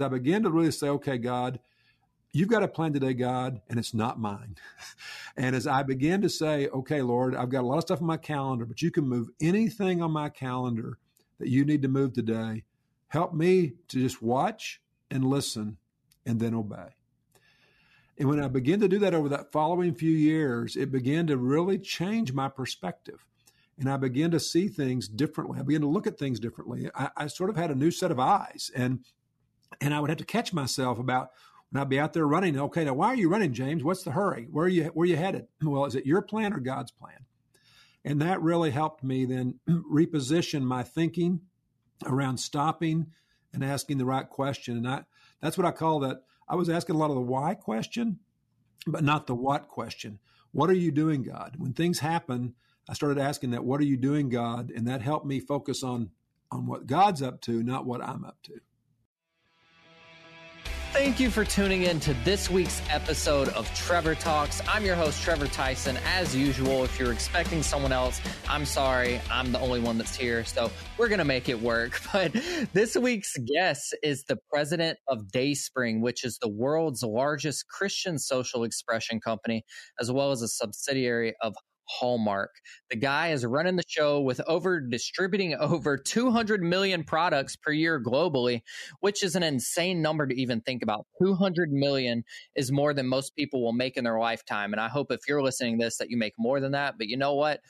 I began to really say, okay, God, you've got a plan today, God, and it's not mine. and as I began to say, okay, Lord, I've got a lot of stuff on my calendar, but you can move anything on my calendar that you need to move today. Help me to just watch and listen and then obey. And when I began to do that over that following few years, it began to really change my perspective. And I began to see things differently. I began to look at things differently. I, I sort of had a new set of eyes. And and I would have to catch myself about when I'd be out there running. Okay, now why are you running, James? What's the hurry? Where are you where are you headed? Well, is it your plan or God's plan? And that really helped me then reposition my thinking around stopping and asking the right question. And I, that's what I call that. I was asking a lot of the why question, but not the what question. What are you doing, God? When things happen, I started asking that, what are you doing, God? And that helped me focus on on what God's up to, not what I'm up to. Thank you for tuning in to this week's episode of Trevor Talks. I'm your host, Trevor Tyson. As usual, if you're expecting someone else, I'm sorry. I'm the only one that's here. So we're going to make it work. But this week's guest is the president of Dayspring, which is the world's largest Christian social expression company, as well as a subsidiary of Hallmark. The guy is running the show with over distributing over 200 million products per year globally, which is an insane number to even think about. 200 million is more than most people will make in their lifetime. And I hope if you're listening to this that you make more than that. But you know what?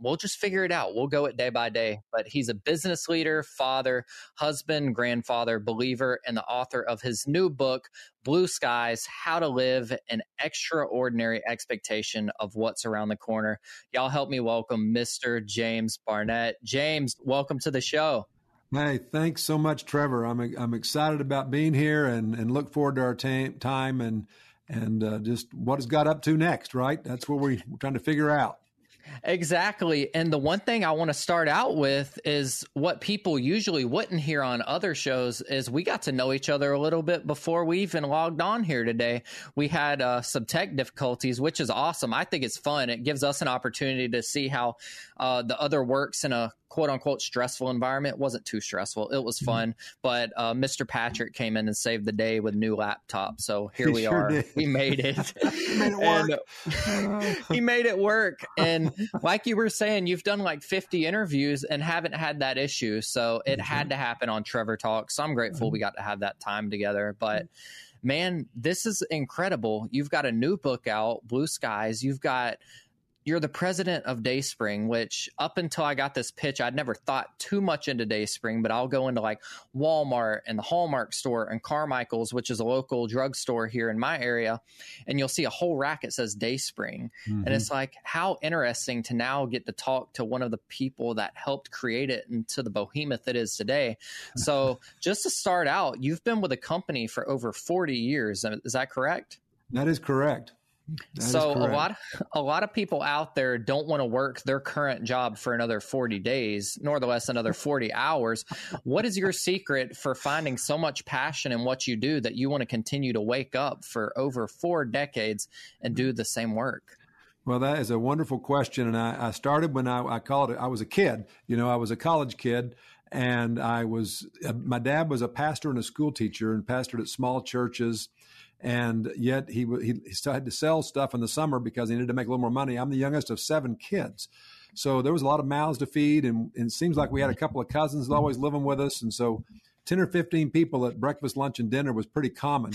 We'll just figure it out. We'll go it day by day. But he's a business leader, father, husband, grandfather, believer, and the author of his new book, Blue Skies How to Live an Extraordinary Expectation of What's Around the Corner. Y'all help me welcome Mr. James Barnett. James, welcome to the show. Hey, thanks so much, Trevor. I'm I'm excited about being here and, and look forward to our time and and uh, just what has got up to next. Right, that's what we're trying to figure out. Exactly. And the one thing I want to start out with is what people usually wouldn't hear on other shows is we got to know each other a little bit before we even logged on here today. We had uh, some tech difficulties, which is awesome. I think it's fun. It gives us an opportunity to see how uh, the other works in a quote unquote stressful environment. Wasn't too stressful. It was mm-hmm. fun. But uh, Mr. Patrick came in and saved the day with new laptop. So here he we sure are. Did. We made it. made it work. And, he made it work. And like you were saying, you've done like 50 interviews and haven't had that issue. So it mm-hmm. had to happen on Trevor Talk. So I'm grateful mm-hmm. we got to have that time together. But man, this is incredible. You've got a new book out, Blue Skies. You've got you're the president of Dayspring, which up until I got this pitch, I'd never thought too much into Dayspring, but I'll go into like Walmart and the Hallmark store and Carmichael's, which is a local drugstore here in my area, and you'll see a whole rack that says Dayspring. Mm-hmm. And it's like how interesting to now get to talk to one of the people that helped create it into the behemoth it is today. So just to start out, you've been with a company for over 40 years. Is that correct? That is correct. That so a lot a lot of people out there don't want to work their current job for another 40 days nor the less another 40 hours what is your secret for finding so much passion in what you do that you want to continue to wake up for over four decades and do the same work well, that is a wonderful question, and I, I started when I, I called it. I was a kid, you know, I was a college kid, and I was. Uh, my dad was a pastor and a school teacher, and pastored at small churches and yet he he, he still had to sell stuff in the summer because he needed to make a little more money. I'm the youngest of seven kids, so there was a lot of mouths to feed, and, and it seems like we had a couple of cousins always living with us, and so ten or fifteen people at breakfast, lunch, and dinner was pretty common.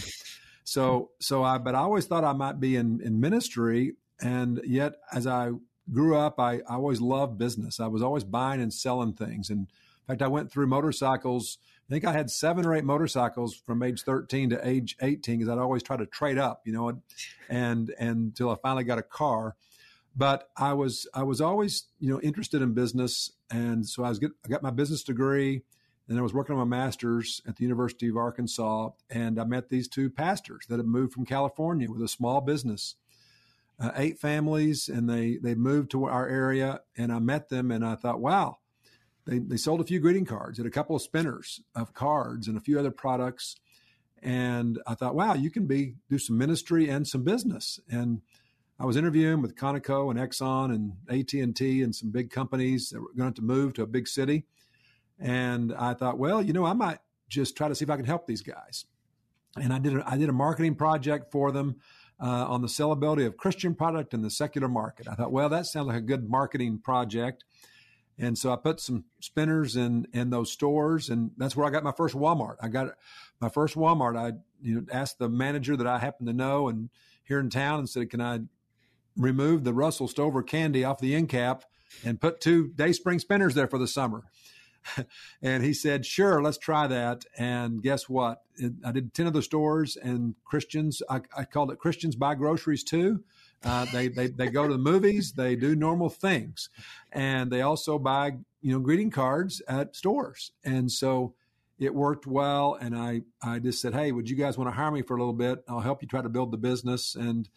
So so I but I always thought I might be in in ministry, and yet as I grew up, I, I always loved business. I was always buying and selling things, and in fact, I went through motorcycles think I had seven or eight motorcycles from age 13 to age 18 because I'd always try to trade up, you know, and, and, until I finally got a car. But I was, I was always, you know, interested in business. And so I was, get, I got my business degree and I was working on my master's at the University of Arkansas. And I met these two pastors that had moved from California with a small business. Uh, eight families and they they moved to our area and I met them and I thought wow they, they sold a few greeting cards and a couple of spinners of cards and a few other products. And I thought, wow, you can be do some ministry and some business. And I was interviewing with Conoco and Exxon and AT and T and some big companies that were going to move to a big city. And I thought, well, you know, I might just try to see if I can help these guys. And I did a, I did a marketing project for them uh, on the sellability of Christian product in the secular market. I thought, well, that sounds like a good marketing project. And so I put some spinners in in those stores, and that's where I got my first Walmart. I got my first Walmart. I you know asked the manager that I happened to know and here in town and said, "Can I remove the Russell Stover candy off the end cap and put two Dayspring spinners there for the summer?" and he said, "Sure, let's try that." And guess what? I did ten of the stores, and Christians. I, I called it Christians buy groceries too. Uh, they, they they go to the movies. They do normal things, and they also buy you know greeting cards at stores. And so it worked well. And I I just said, hey, would you guys want to hire me for a little bit? I'll help you try to build the business. And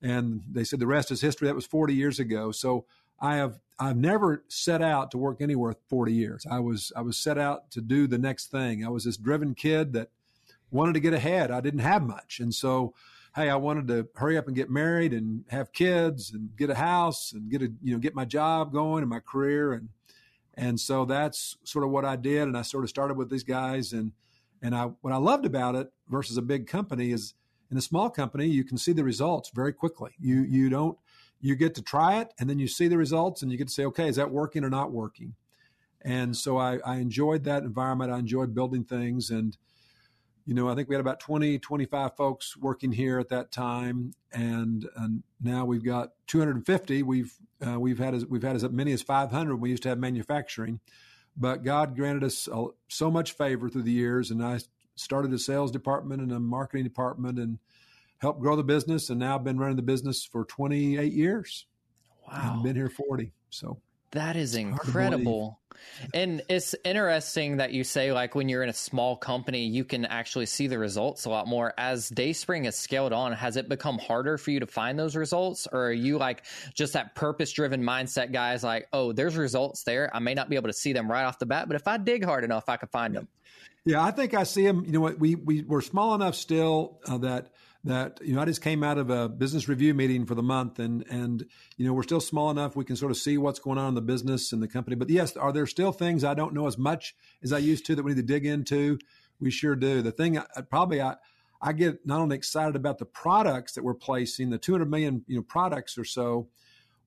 and they said the rest is history. That was 40 years ago. So I have I've never set out to work anywhere 40 years. I was I was set out to do the next thing. I was this driven kid that wanted to get ahead. I didn't have much, and so hey, I wanted to hurry up and get married and have kids and get a house and get a you know get my job going and my career and and so that's sort of what I did and I sort of started with these guys and and I what I loved about it versus a big company is in a small company you can see the results very quickly. You you don't you get to try it and then you see the results and you get to say okay is that working or not working. And so I, I enjoyed that environment. I enjoyed building things and you know, I think we had about 20, 25 folks working here at that time, and, and now we've got 250. We've uh, we've had as we've had as many as 500. We used to have manufacturing, but God granted us so much favor through the years, and I started a sales department and a marketing department, and helped grow the business. And now I've been running the business for 28 years. Wow, I've been here 40. So that is incredible. And it's interesting that you say, like, when you're in a small company, you can actually see the results a lot more. As Dayspring has scaled on, has it become harder for you to find those results? Or are you like just that purpose driven mindset guys, like, oh, there's results there. I may not be able to see them right off the bat, but if I dig hard enough, I can find them. Yeah, I think I see them. You know what? We, we, we're small enough still uh, that that you know I just came out of a business review meeting for the month, and and you know we're still small enough we can sort of see what's going on in the business and the company. But yes, are there still things I don't know as much as I used to that we need to dig into? We sure do. The thing I, probably I I get not only excited about the products that we're placing, the 200 million you know products or so.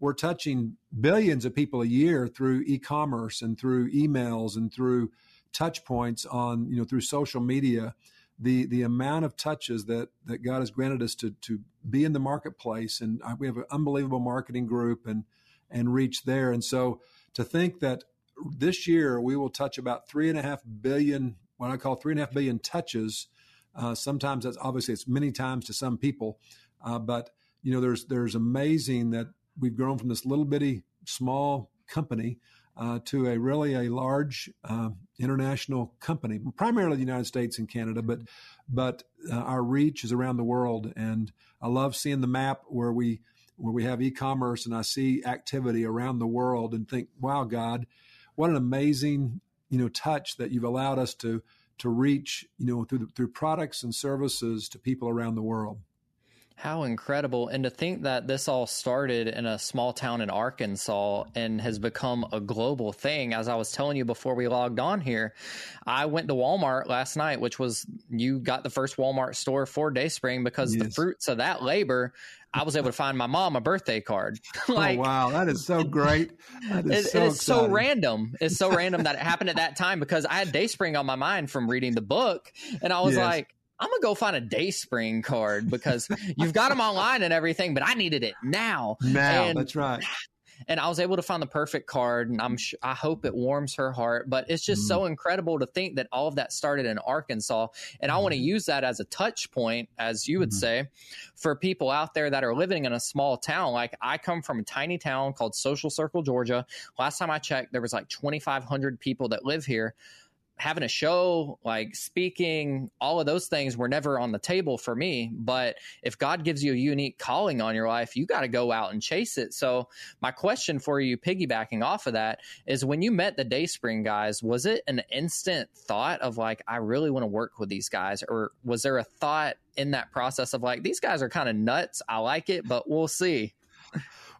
We're touching billions of people a year through e-commerce and through emails and through touch points on you know through social media the the amount of touches that that God has granted us to to be in the marketplace, and we have an unbelievable marketing group and and reach there. And so to think that this year we will touch about three and a half billion, what I call three and a half billion touches. Uh, sometimes that's obviously it's many times to some people, uh, but you know there's there's amazing that we've grown from this little bitty small company uh, to a really a large uh, international company, primarily the United States and Canada, but but uh, our reach is around the world. And I love seeing the map where we where we have e-commerce, and I see activity around the world, and think, wow, God, what an amazing you know touch that you've allowed us to to reach you know through through products and services to people around the world. How incredible. And to think that this all started in a small town in Arkansas and has become a global thing. As I was telling you before we logged on here, I went to Walmart last night, which was you got the first Walmart store for Dayspring because yes. the fruits of that labor I was able to find my mom a birthday card. Oh, like, oh, wow, that is so great. That is it, so it's so random. It's so random that it happened at that time because I had Dayspring on my mind from reading the book, and I was yes. like, I'm gonna go find a Dayspring card because you've got them online and everything, but I needed it now. Now, and, that's right. And I was able to find the perfect card, and I'm I hope it warms her heart. But it's just mm. so incredible to think that all of that started in Arkansas, and I want to mm-hmm. use that as a touch point, as you would mm. say, for people out there that are living in a small town. Like I come from a tiny town called Social Circle, Georgia. Last time I checked, there was like 2,500 people that live here having a show, like speaking, all of those things were never on the table for me. But if God gives you a unique calling on your life, you got to go out and chase it. So, my question for you, piggybacking off of that, is when you met the Dayspring guys, was it an instant thought of like, I really want to work with these guys? Or was there a thought in that process of like, these guys are kind of nuts? I like it, but we'll see.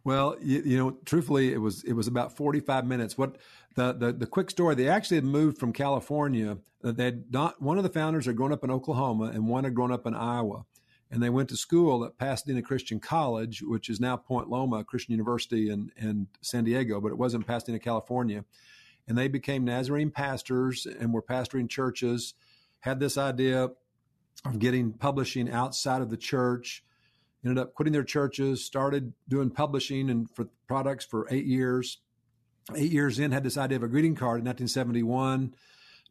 Well, you, you, know, truthfully, it was it was about forty five minutes. What the, the the quick story. They actually had moved from California. Uh, they not one of the founders had grown up in Oklahoma, and one had grown up in Iowa. And they went to school at Pasadena Christian College, which is now Point Loma Christian University in, in San Diego, but it was in Pasadena, California. And they became Nazarene pastors and were pastoring churches. Had this idea of getting publishing outside of the church. Ended up quitting their churches, started doing publishing and for products for eight years eight years in, had this idea of a greeting card in 1971,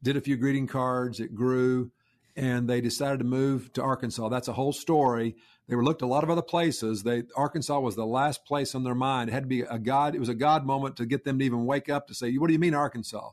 did a few greeting cards, it grew, and they decided to move to Arkansas. That's a whole story. They were looked at a lot of other places. They Arkansas was the last place on their mind. It had to be a God. It was a God moment to get them to even wake up to say, "What do you mean Arkansas?"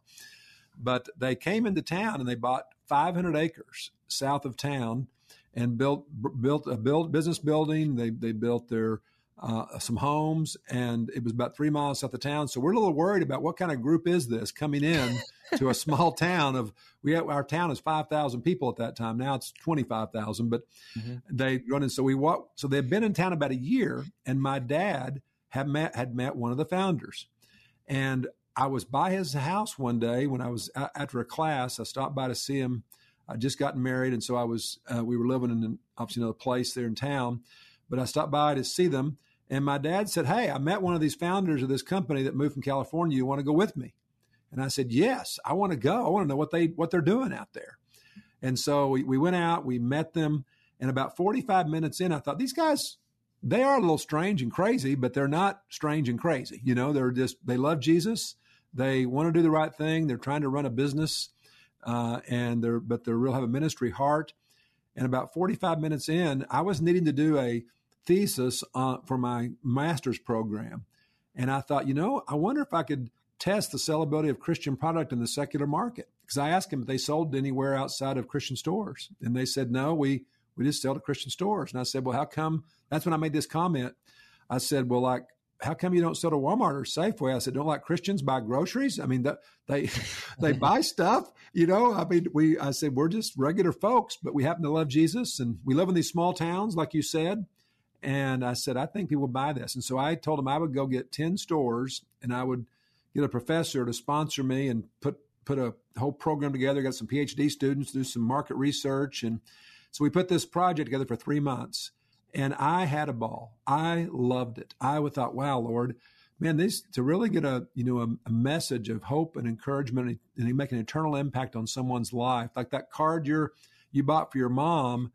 But they came into town and they bought 500 acres south of town and built built a build business building. They they built their uh, some homes, and it was about three miles south of town. So we're a little worried about what kind of group is this coming in to a small town of we have, our town is five thousand people at that time. Now it's twenty five thousand, but mm-hmm. they run in. So we walk. So they've been in town about a year, and my dad had met had met one of the founders, and I was by his house one day when I was after a class. I stopped by to see him. I just gotten married, and so I was. Uh, we were living in obviously another place there in town, but I stopped by to see them and my dad said, Hey, I met one of these founders of this company that moved from California. You want to go with me? And I said, Yes, I want to go. I want to know what they what they're doing out there. And so we, we went out, we met them, and about 45 minutes in, I thought, these guys, they are a little strange and crazy, but they're not strange and crazy. You know, they're just they love Jesus. They want to do the right thing. They're trying to run a business, uh, and they're but they're real have a ministry heart. And about 45 minutes in, I was needing to do a thesis uh, for my master's program. And I thought, you know, I wonder if I could test the sellability of Christian product in the secular market. Because I asked them if they sold anywhere outside of Christian stores. And they said, no, we, we just sell to Christian stores. And I said, well, how come? That's when I made this comment. I said, well, like, how come you don't sell to Walmart or Safeway? I said, don't like Christians buy groceries? I mean, the, they they buy stuff, you know. I mean, we I said we're just regular folks, but we happen to love Jesus, and we live in these small towns, like you said, and I said, I think people buy this. And so I told him I would go get 10 stores and I would get a professor to sponsor me and put, put a whole program together, got some PhD students, do some market research. And so we put this project together for three months. And I had a ball. I loved it. I thought, wow, Lord, man, this to really get a you know a, a message of hope and encouragement and, and make an eternal impact on someone's life, like that card you're you bought for your mom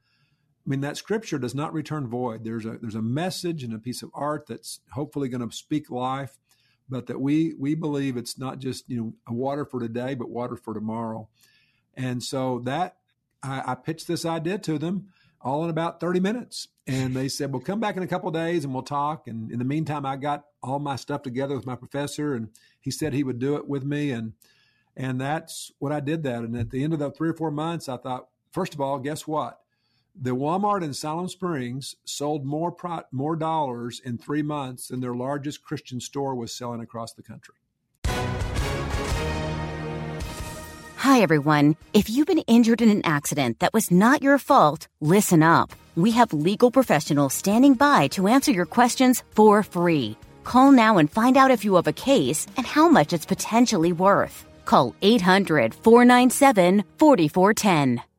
I mean, that scripture does not return void. There's a there's a message and a piece of art that's hopefully going to speak life, but that we we believe it's not just you know a water for today, but water for tomorrow. And so that I, I pitched this idea to them all in about 30 minutes. And they said, Well, come back in a couple days and we'll talk. And in the meantime, I got all my stuff together with my professor and he said he would do it with me. And and that's what I did that. And at the end of the three or four months, I thought, first of all, guess what? The Walmart in Siloam Springs sold more pro- more dollars in three months than their largest Christian store was selling across the country. Hi, everyone. If you've been injured in an accident that was not your fault, listen up. We have legal professionals standing by to answer your questions for free. Call now and find out if you have a case and how much it's potentially worth. Call 800 497 4410.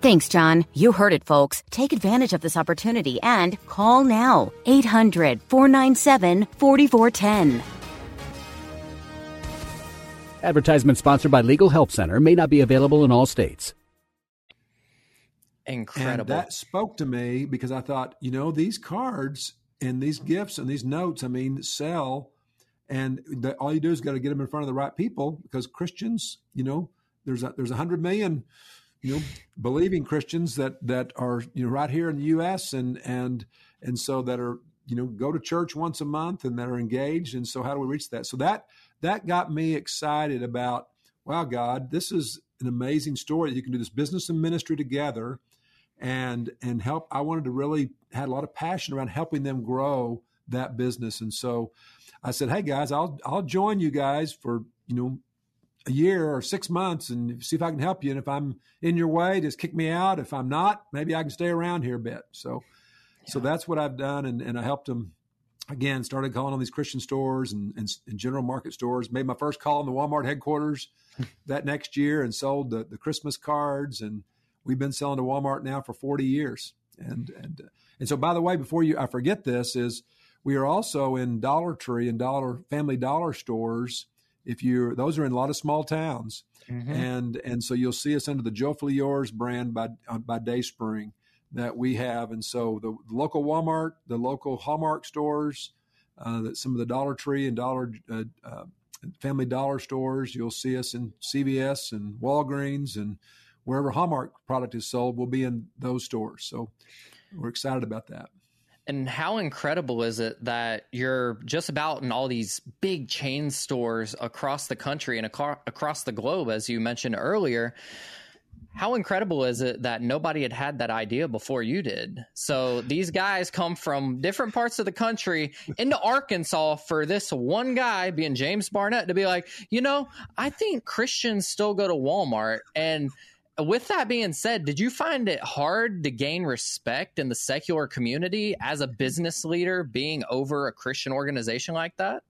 Thanks, John. You heard it, folks. Take advantage of this opportunity and call now 800 497 4410. Advertisement sponsored by Legal Help Center may not be available in all states. Incredible. And that spoke to me because I thought, you know, these cards and these gifts and these notes, I mean, sell. And the, all you do is got to get them in front of the right people because Christians, you know, there's a, there's a hundred million you know believing Christians that that are you know right here in the U.S. and and and so that are you know go to church once a month and that are engaged. And so how do we reach that? So that that got me excited about wow, God, this is an amazing story. You can do this business and ministry together, and and help. I wanted to really had a lot of passion around helping them grow that business, and so I said, "Hey guys, I'll I'll join you guys for you know a year or six months and see if I can help you. And if I'm in your way, just kick me out. If I'm not, maybe I can stay around here a bit." So, yeah. so that's what I've done, and and I helped them again. Started calling on these Christian stores and, and, and general market stores. Made my first call in the Walmart headquarters that next year, and sold the the Christmas cards and we've been selling to Walmart now for 40 years. And and uh, and so by the way, before you I forget this is we are also in Dollar Tree and Dollar Family Dollar stores. If you're those are in a lot of small towns, mm-hmm. and and so you'll see us under the Yours brand by uh, by Dayspring that we have. And so the, the local Walmart, the local Hallmark stores, uh, that some of the Dollar Tree and Dollar uh, uh, Family Dollar stores, you'll see us in CVS and Walgreens and wherever Hallmark product is sold we'll be in those stores. So we're excited about that. And how incredible is it that you're just about in all these big chain stores across the country and across the globe, as you mentioned earlier? How incredible is it that nobody had had that idea before you did? So these guys come from different parts of the country into Arkansas for this one guy being James Barnett to be like, you know, I think Christians still go to Walmart and with that being said, did you find it hard to gain respect in the secular community as a business leader being over a Christian organization like that?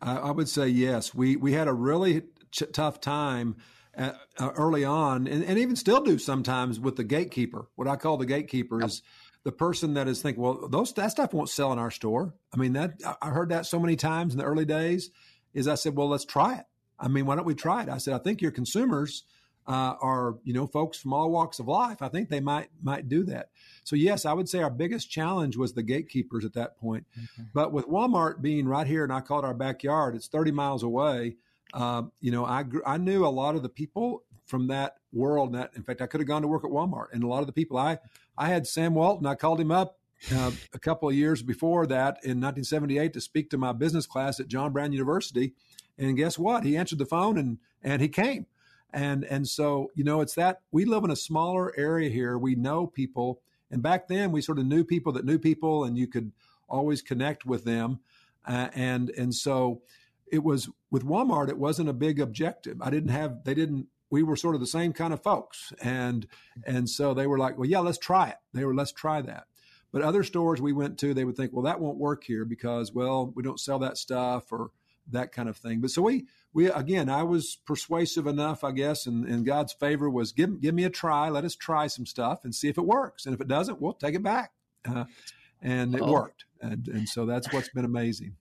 I, would say yes. We we had a really ch- tough time uh, uh, early on, and, and, even still do sometimes with the gatekeeper. What I call the gatekeeper yep. is the person that is thinking, well, those that stuff won't sell in our store. I mean, that I heard that so many times in the early days. Is I said, well, let's try it. I mean, why don't we try it? I said, I think your consumers uh, are you know folks from all walks of life. I think they might might do that. So yes, I would say our biggest challenge was the gatekeepers at that point. Mm-hmm. But with Walmart being right here, and I call it our backyard, it's 30 miles away. Uh, you know, I I knew a lot of the people from that world. That in fact, I could have gone to work at Walmart, and a lot of the people I I had Sam Walton. I called him up uh, a couple of years before that in 1978 to speak to my business class at John Brown University. And guess what? He answered the phone and and he came and and so you know it's that we live in a smaller area here. We know people. And back then we sort of knew people that knew people and you could always connect with them. Uh, and and so it was with walmart it wasn't a big objective. I didn't have they didn't we were sort of the same kind of folks. And and so they were like well yeah let's try it. They were let's try that. But other stores we went to they would think well that won't work here because well we don't sell that stuff or that kind of thing. But so we we again, I was persuasive enough, I guess, and, and God's favor was give give me a try. Let us try some stuff and see if it works. And if it doesn't, we'll take it back. Uh, and it oh. worked, and and so that's what's been amazing.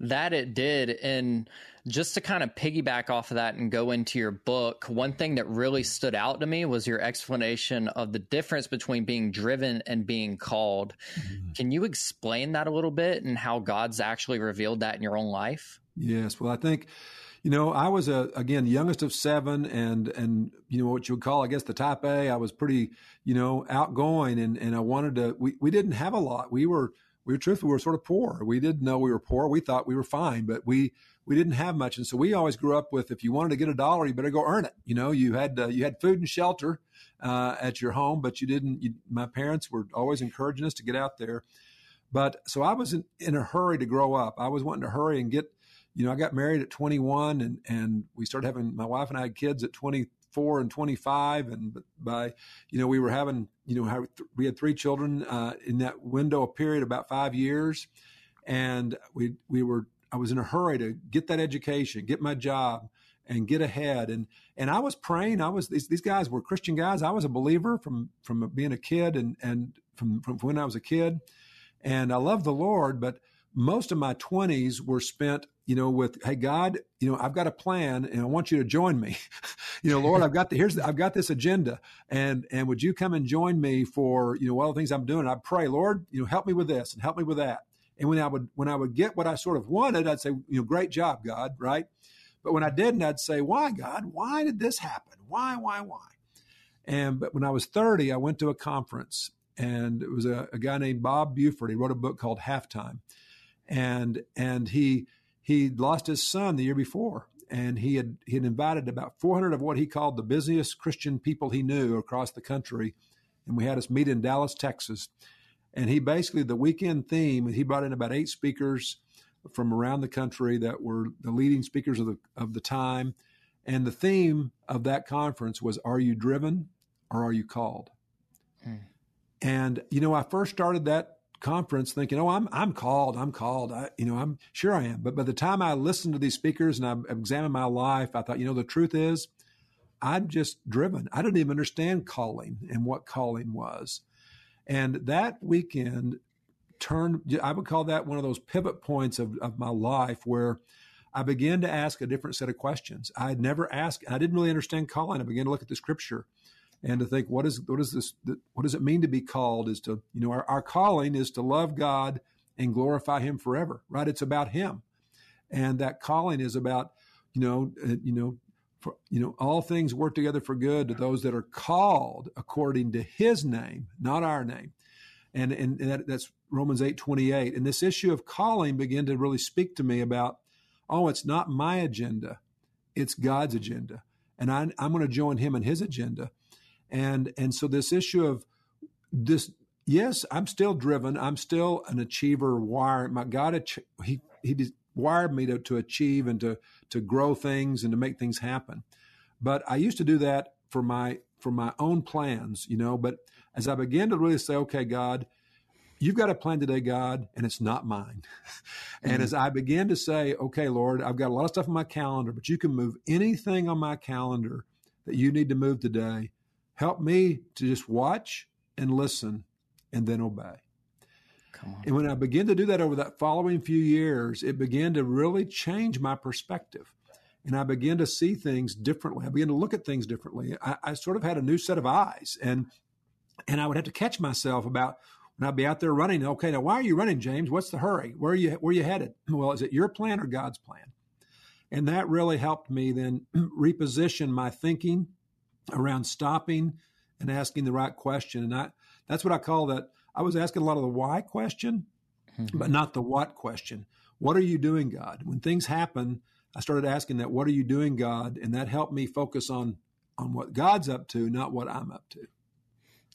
That it did. And just to kind of piggyback off of that and go into your book, one thing that really stood out to me was your explanation of the difference between being driven and being called. Mm-hmm. Can you explain that a little bit and how God's actually revealed that in your own life? Yes. Well, I think you know, I was a again youngest of seven, and and you know what you would call, I guess, the type A. I was pretty, you know, outgoing, and and I wanted to. We we didn't have a lot. We were we were truthfully we were sort of poor. We didn't know we were poor. We thought we were fine, but we we didn't have much, and so we always grew up with if you wanted to get a dollar, you better go earn it. You know, you had uh, you had food and shelter uh, at your home, but you didn't. You, my parents were always encouraging us to get out there. But so I was in, in a hurry to grow up. I was wanting to hurry and get you know, I got married at 21 and, and we started having, my wife and I had kids at 24 and 25. And by, you know, we were having, you know, we had three children uh, in that window of period, about five years. And we, we were, I was in a hurry to get that education, get my job and get ahead. And, and I was praying. I was, these, these guys were Christian guys. I was a believer from, from being a kid and, and from, from when I was a kid. And I love the Lord, but most of my 20s were spent you know, with, Hey, God, you know, I've got a plan and I want you to join me. you know, Lord, I've got the, here's, the, I've got this agenda and, and would you come and join me for, you know, all the things I'm doing? I pray, Lord, you know, help me with this and help me with that. And when I would, when I would get what I sort of wanted, I'd say, you know, great job, God, right? But when I didn't, I'd say, why, God? Why did this happen? Why, why, why? And, but when I was 30, I went to a conference and it was a, a guy named Bob Buford. He wrote a book called Halftime. And, and he, he lost his son the year before, and he had he had invited about 400 of what he called the busiest Christian people he knew across the country and we had us meet in Dallas, Texas. And he basically the weekend theme he brought in about eight speakers from around the country that were the leading speakers of the of the time. And the theme of that conference was Are you driven or are you called? Hmm. And you know, I first started that conference thinking, "Oh, I'm I'm called. I'm called. I, you know, I'm sure I am." But by the time I listened to these speakers and I examined my life, I thought, you know, the truth is, I'm just driven. I didn't even understand calling and what calling was. And that weekend turned, I would call that one of those pivot points of, of my life where I began to ask a different set of questions. I had never asked, I didn't really understand calling. I began to look at the scripture and to think, what is, what is this, what does it mean to be called? Is to, you know, our, our calling is to love God and glorify Him forever, right? It's about Him. And that calling is about, you know, uh, you know, for, you know, all things work together for good to those that are called according to His name, not our name. And and, and that, that's Romans eight twenty eight. And this issue of calling began to really speak to me about, oh, it's not my agenda, it's God's agenda, and I, I'm going to join Him in His agenda. And and so this issue of this, yes, I'm still driven. I'm still an achiever. Wire my God, he he wired me to, to achieve and to to grow things and to make things happen. But I used to do that for my for my own plans, you know. But as I began to really say, okay, God, you've got a plan today, God, and it's not mine. and mm-hmm. as I began to say, okay, Lord, I've got a lot of stuff on my calendar, but you can move anything on my calendar that you need to move today. Help me to just watch and listen and then obey. And when I began to do that over that following few years, it began to really change my perspective. And I began to see things differently. I began to look at things differently. I, I sort of had a new set of eyes. And and I would have to catch myself about when I'd be out there running. Okay, now why are you running, James? What's the hurry? Where are you where are you headed? Well, is it your plan or God's plan? And that really helped me then reposition my thinking around stopping and asking the right question. And I, that's what I call that I was asking a lot of the why question, mm-hmm. but not the what question. What are you doing, God? When things happen, I started asking that, what are you doing, God? And that helped me focus on on what God's up to, not what I'm up to.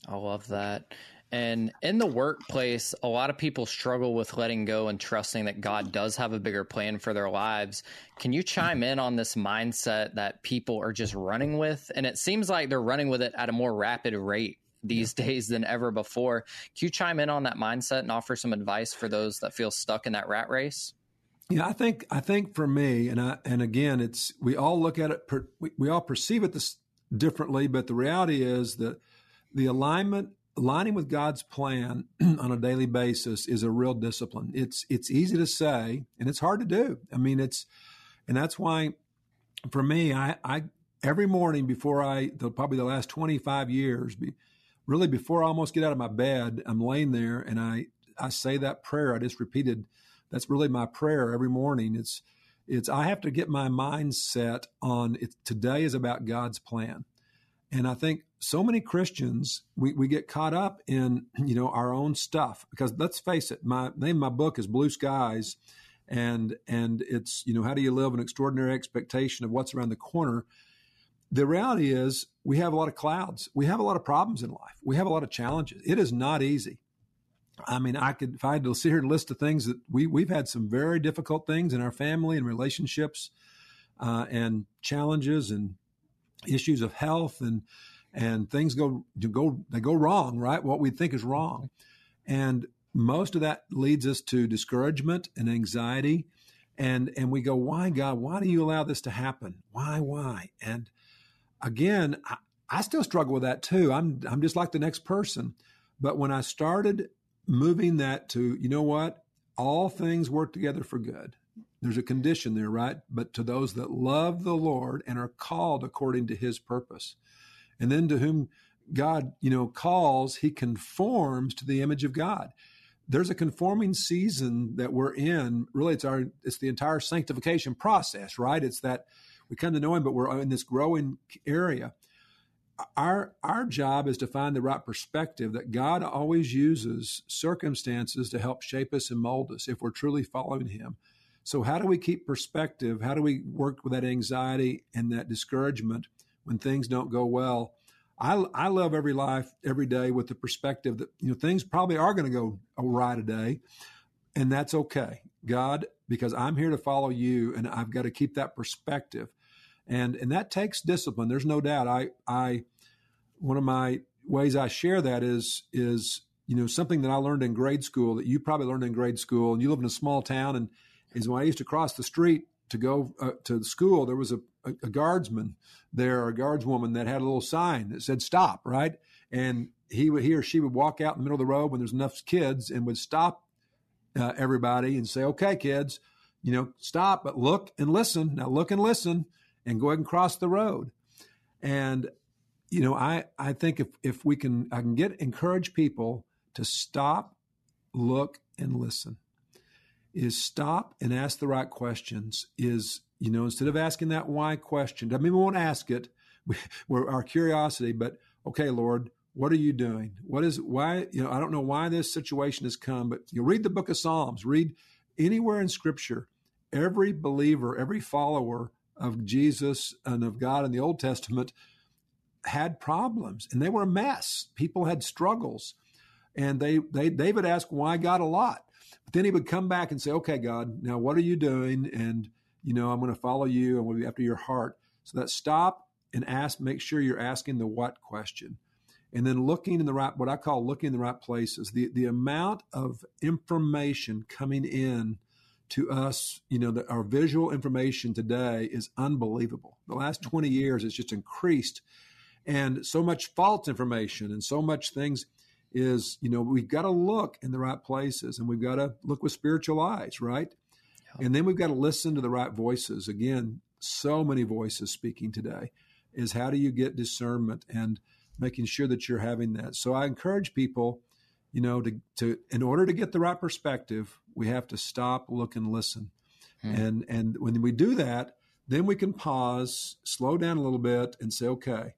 I love that. And in the workplace, a lot of people struggle with letting go and trusting that God does have a bigger plan for their lives. Can you chime in on this mindset that people are just running with? And it seems like they're running with it at a more rapid rate these yeah. days than ever before. Can you chime in on that mindset and offer some advice for those that feel stuck in that rat race? Yeah, I think I think for me, and I and again, it's we all look at it, per, we, we all perceive it this differently, but the reality is that the alignment aligning with God's plan on a daily basis is a real discipline. It's it's easy to say and it's hard to do. I mean, it's and that's why for me, I, I every morning before I the, probably the last twenty five years, be, really before I almost get out of my bed, I'm laying there and I, I say that prayer I just repeated. That's really my prayer every morning. It's, it's, I have to get my mindset on it. Today is about God's plan. And I think so many Christians, we, we get caught up in, you know, our own stuff because let's face it, my name of my book is Blue Skies and, and it's, you know, how do you live an extraordinary expectation of what's around the corner? the reality is we have a lot of clouds. We have a lot of problems in life. We have a lot of challenges. It is not easy. I mean, I could, if I had to sit here and list the things that we, we've had some very difficult things in our family and relationships, uh, and challenges and issues of health and, and things go, go, they go wrong, right? What we think is wrong. And most of that leads us to discouragement and anxiety. And, and we go, why God, why do you allow this to happen? Why, why? And, again, I, I still struggle with that too. I'm I'm just like the next person. But when I started moving that to, you know what, all things work together for good. There's a condition there, right? But to those that love the Lord and are called according to his purpose. And then to whom God, you know, calls, he conforms to the image of God. There's a conforming season that we're in. Really, it's our it's the entire sanctification process, right? It's that we come to know him, but we're in this growing area. Our our job is to find the right perspective that God always uses circumstances to help shape us and mold us if we're truly following him. So how do we keep perspective? How do we work with that anxiety and that discouragement when things don't go well? I, I love every life every day with the perspective that you know things probably are going to go awry today, and that's okay, God, because I'm here to follow you, and I've got to keep that perspective, and and that takes discipline. There's no doubt. I I one of my ways I share that is is you know something that I learned in grade school that you probably learned in grade school, and you live in a small town, and is when I used to cross the street to go uh, to school, there was a, a, a, guardsman there, a guardswoman that had a little sign that said "Stop!" Right, and he would he or she would walk out in the middle of the road when there's enough kids and would stop uh, everybody and say, "Okay, kids, you know, stop, but look and listen. Now look and listen, and go ahead and cross the road." And you know, I I think if if we can, I can get encourage people to stop, look, and listen is stop and ask the right questions. Is, you know, instead of asking that why question, I mean, we won't ask it, we, we're our curiosity, but okay, Lord, what are you doing? What is, why, you know, I don't know why this situation has come, but you read the book of Psalms, read anywhere in scripture, every believer, every follower of Jesus and of God in the Old Testament had problems and they were a mess. People had struggles. And they, they David asked why God a lot. But then he would come back and say, okay, God, now what are you doing? And, you know, I'm going to follow you. I'm going to be after your heart. So that stop and ask, make sure you're asking the what question. And then looking in the right, what I call looking in the right places. The, the amount of information coming in to us, you know, the, our visual information today is unbelievable. The last 20 years, it's just increased. And so much false information and so much things is you know we've got to look in the right places and we've got to look with spiritual eyes right. And then we've got to listen to the right voices again so many voices speaking today is how do you get discernment and making sure that you're having that so i encourage people you know to, to in order to get the right perspective we have to stop look and listen hmm. and and when we do that then we can pause slow down a little bit and say okay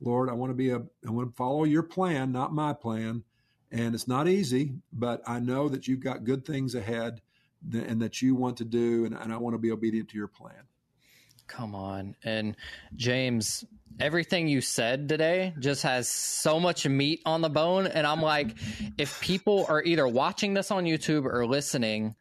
Lord, I want to be a, I want to follow your plan, not my plan. And it's not easy, but I know that you've got good things ahead and that you want to do. And, and I want to be obedient to your plan. Come on. And James, everything you said today just has so much meat on the bone. And I'm like, if people are either watching this on YouTube or listening,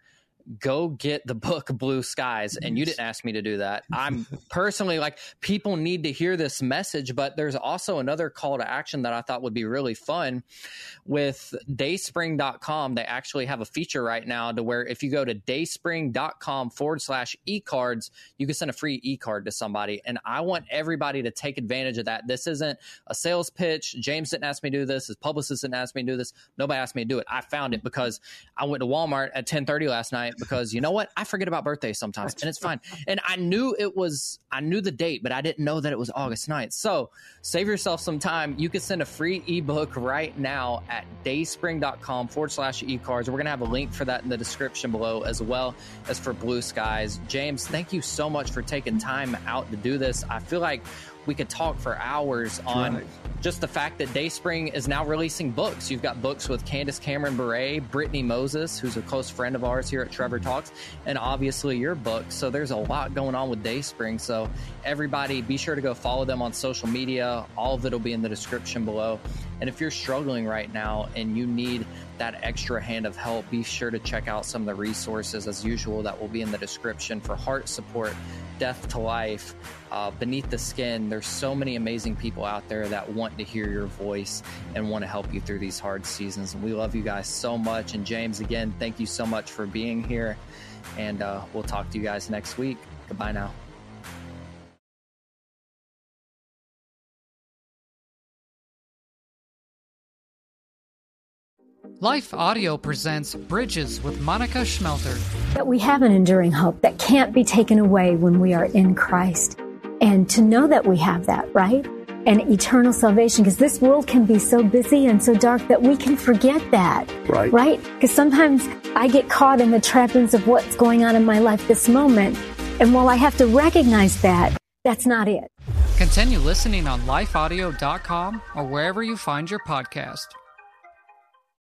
go get the book Blue Skies. And you didn't ask me to do that. I'm personally like, people need to hear this message, but there's also another call to action that I thought would be really fun. With dayspring.com, they actually have a feature right now to where if you go to dayspring.com forward slash e cards, you can send a free e card to somebody. And I want everybody to take advantage of that. This isn't a sales pitch. James didn't ask me to do this. His publicist didn't ask me to do this. Nobody asked me to do it. I found it because I went to Walmart at 1030 last night because you know what? I forget about birthdays sometimes and it's fine. And I knew it was, I knew the date, but I didn't know that it was August 9th. So save yourself some time. You can send a free ebook right now at dayspring.com forward slash e-cards. We're going to have a link for that in the description below as well as for Blue Skies. James, thank you so much for taking time out to do this. I feel like we could talk for hours on right. just the fact that Dayspring is now releasing books. You've got books with Candace Cameron Bure, Brittney Moses, who's a close friend of ours here at Trevor Talks, and obviously your book. So there's a lot going on with Dayspring. So everybody, be sure to go follow them on social media. All of it will be in the description below. And if you're struggling right now and you need that extra hand of help, be sure to check out some of the resources as usual that will be in the description for heart support, death to life, uh, beneath the skin. There's so many amazing people out there that want to hear your voice and want to help you through these hard seasons. And we love you guys so much. And James, again, thank you so much for being here. And uh, we'll talk to you guys next week. Goodbye now. Life Audio presents Bridges with Monica Schmelter. That we have an enduring hope that can't be taken away when we are in Christ. And to know that we have that, right? And eternal salvation, because this world can be so busy and so dark that we can forget that. Right. Right? Because sometimes I get caught in the trappings of what's going on in my life this moment. And while I have to recognize that, that's not it. Continue listening on lifeaudio.com or wherever you find your podcast.